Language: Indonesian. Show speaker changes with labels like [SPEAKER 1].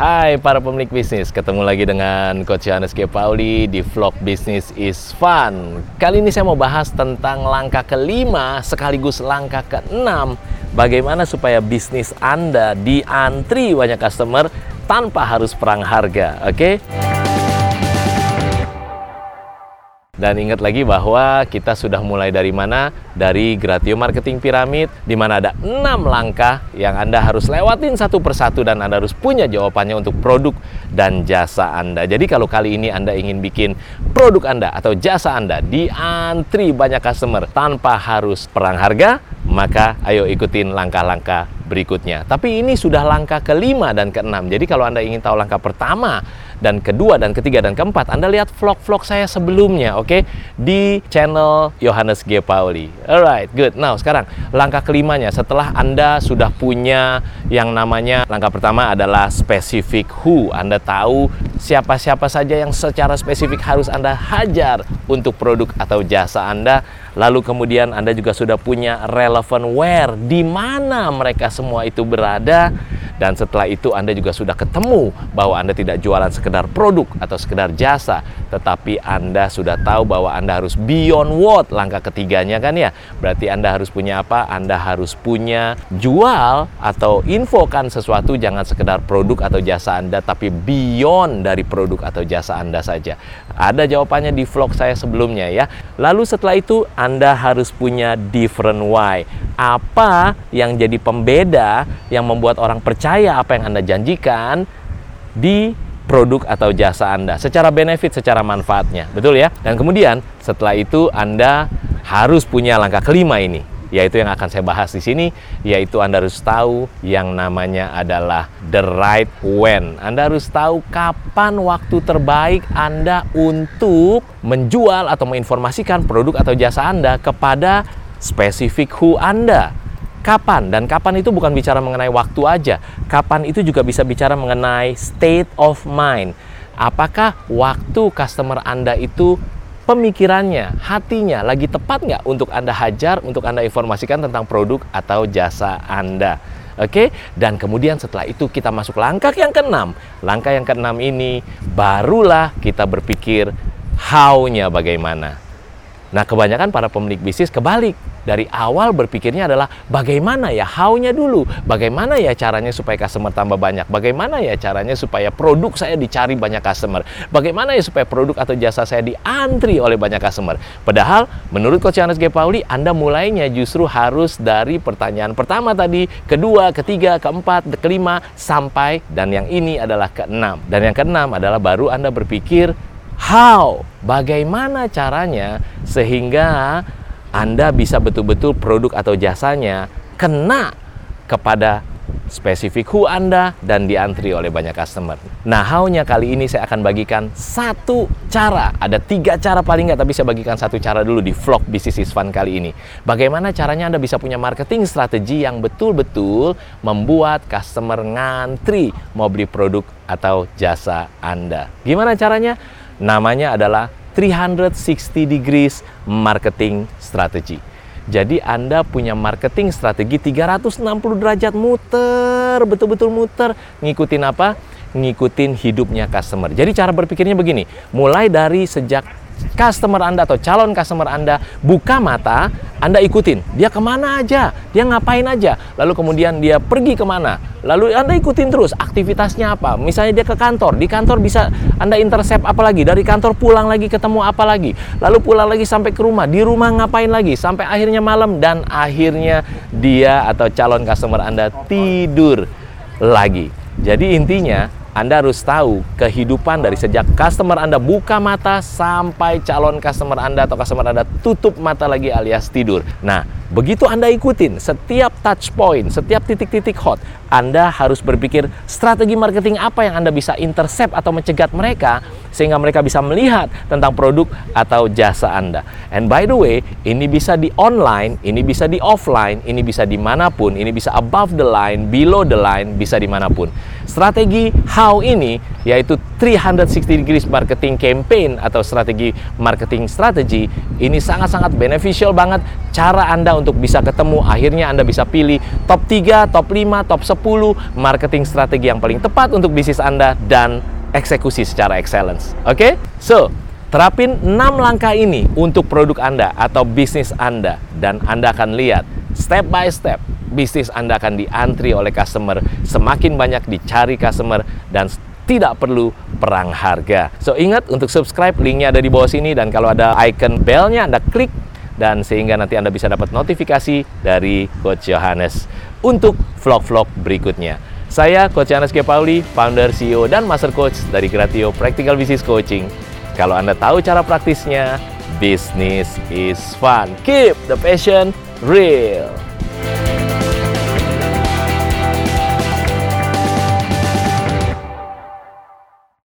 [SPEAKER 1] Hai para pemilik bisnis, ketemu lagi dengan Coach Yohanes G. Pauli di vlog Business is Fun. Kali ini saya mau bahas tentang langkah kelima sekaligus langkah keenam. Bagaimana supaya bisnis Anda diantri banyak customer tanpa harus perang harga, oke? Okay? Dan ingat lagi bahwa kita sudah mulai dari mana? Dari Gratio Marketing Pyramid, di mana ada enam langkah yang Anda harus lewatin satu persatu dan Anda harus punya jawabannya untuk produk dan jasa Anda. Jadi kalau kali ini Anda ingin bikin produk Anda atau jasa Anda diantri banyak customer tanpa harus perang harga, maka ayo ikutin langkah-langkah berikutnya. Tapi ini sudah langkah kelima dan keenam. Jadi kalau Anda ingin tahu langkah pertama, dan kedua dan ketiga dan keempat Anda lihat vlog-vlog saya sebelumnya oke okay? di channel Yohanes G Pauli alright good now sekarang langkah kelimanya setelah Anda sudah punya yang namanya langkah pertama adalah specific who Anda tahu siapa-siapa saja yang secara spesifik harus Anda hajar untuk produk atau jasa Anda. Lalu kemudian Anda juga sudah punya relevant where di mana mereka semua itu berada dan setelah itu Anda juga sudah ketemu bahwa Anda tidak jualan sekedar produk atau sekedar jasa, tetapi Anda sudah tahu bahwa Anda harus beyond what langkah ketiganya kan ya. Berarti Anda harus punya apa? Anda harus punya jual atau infokan sesuatu jangan sekedar produk atau jasa Anda tapi beyond dari produk atau jasa Anda saja. Ada jawabannya di vlog saya sebelumnya ya. Lalu setelah itu Anda harus punya different why. Apa yang jadi pembeda yang membuat orang percaya percaya apa yang Anda janjikan di produk atau jasa Anda secara benefit, secara manfaatnya. Betul ya? Dan kemudian setelah itu Anda harus punya langkah kelima ini, yaitu yang akan saya bahas di sini, yaitu Anda harus tahu yang namanya adalah the right when. Anda harus tahu kapan waktu terbaik Anda untuk menjual atau menginformasikan produk atau jasa Anda kepada spesifik who Anda kapan? Dan kapan itu bukan bicara mengenai waktu aja. Kapan itu juga bisa bicara mengenai state of mind. Apakah waktu customer anda itu pemikirannya hatinya lagi tepat nggak untuk anda hajar untuk anda informasikan tentang produk atau jasa anda? Oke, dan kemudian setelah itu kita masuk langkah yang keenam. Langkah yang keenam ini barulah kita berpikir how-nya bagaimana. Nah, kebanyakan para pemilik bisnis kebalik dari awal berpikirnya adalah bagaimana ya how-nya dulu, bagaimana ya caranya supaya customer tambah banyak, bagaimana ya caranya supaya produk saya dicari banyak customer, bagaimana ya supaya produk atau jasa saya diantri oleh banyak customer. Padahal menurut Coach Yohanes G. Pauli, Anda mulainya justru harus dari pertanyaan pertama tadi, kedua, ketiga, keempat, kelima, sampai dan yang ini adalah keenam. Dan yang keenam adalah baru Anda berpikir how, bagaimana caranya sehingga anda bisa betul-betul produk atau jasanya kena kepada spesifik who Anda dan diantri oleh banyak customer. Nah, how-nya kali ini saya akan bagikan satu cara. Ada tiga cara paling nggak, tapi saya bagikan satu cara dulu di vlog Business is Fun kali ini. Bagaimana caranya Anda bisa punya marketing strategi yang betul-betul membuat customer ngantri mau beli produk atau jasa Anda. Gimana caranya? Namanya adalah 360 degrees marketing strategy. Jadi Anda punya marketing strategi 360 derajat muter, betul-betul muter, ngikutin apa? Ngikutin hidupnya customer. Jadi cara berpikirnya begini, mulai dari sejak customer Anda atau calon customer Anda buka mata, Anda ikutin. Dia ke mana aja, dia ngapain aja. Lalu kemudian dia pergi ke mana. Lalu Anda ikutin terus aktivitasnya apa. Misalnya dia ke kantor, di kantor bisa Anda intercept apa lagi. Dari kantor pulang lagi ketemu apa lagi. Lalu pulang lagi sampai ke rumah. Di rumah ngapain lagi. Sampai akhirnya malam dan akhirnya dia atau calon customer Anda tidur lagi. Jadi intinya anda harus tahu kehidupan dari sejak customer Anda buka mata sampai calon customer Anda atau customer Anda tutup mata lagi alias tidur. Nah, begitu Anda ikutin setiap touch point, setiap titik-titik hot, Anda harus berpikir strategi marketing apa yang Anda bisa intercept atau mencegat mereka sehingga mereka bisa melihat tentang produk atau jasa Anda. And by the way, ini bisa di online, ini bisa di offline, ini bisa di mana pun, ini bisa above the line, below the line, bisa di mana pun. Strategi how ini yaitu 360 degrees marketing campaign atau strategi marketing strategi ini sangat-sangat beneficial banget cara Anda untuk bisa ketemu. Akhirnya Anda bisa pilih top 3, top 5, top 10 marketing strategi yang paling tepat untuk bisnis Anda dan eksekusi secara excellence. Oke? Okay? So, terapin 6 langkah ini untuk produk Anda atau bisnis Anda dan Anda akan lihat step by step bisnis Anda akan diantri oleh customer, semakin banyak dicari customer dan tidak perlu perang harga. So ingat untuk subscribe, linknya ada di bawah sini dan kalau ada icon bellnya Anda klik dan sehingga nanti Anda bisa dapat notifikasi dari Coach Johannes untuk vlog-vlog berikutnya. Saya Coach G. Pauli, founder, CEO, dan Master Coach dari Gratio Practical Business Coaching. Kalau Anda tahu cara praktisnya, business is fun. Keep the passion real.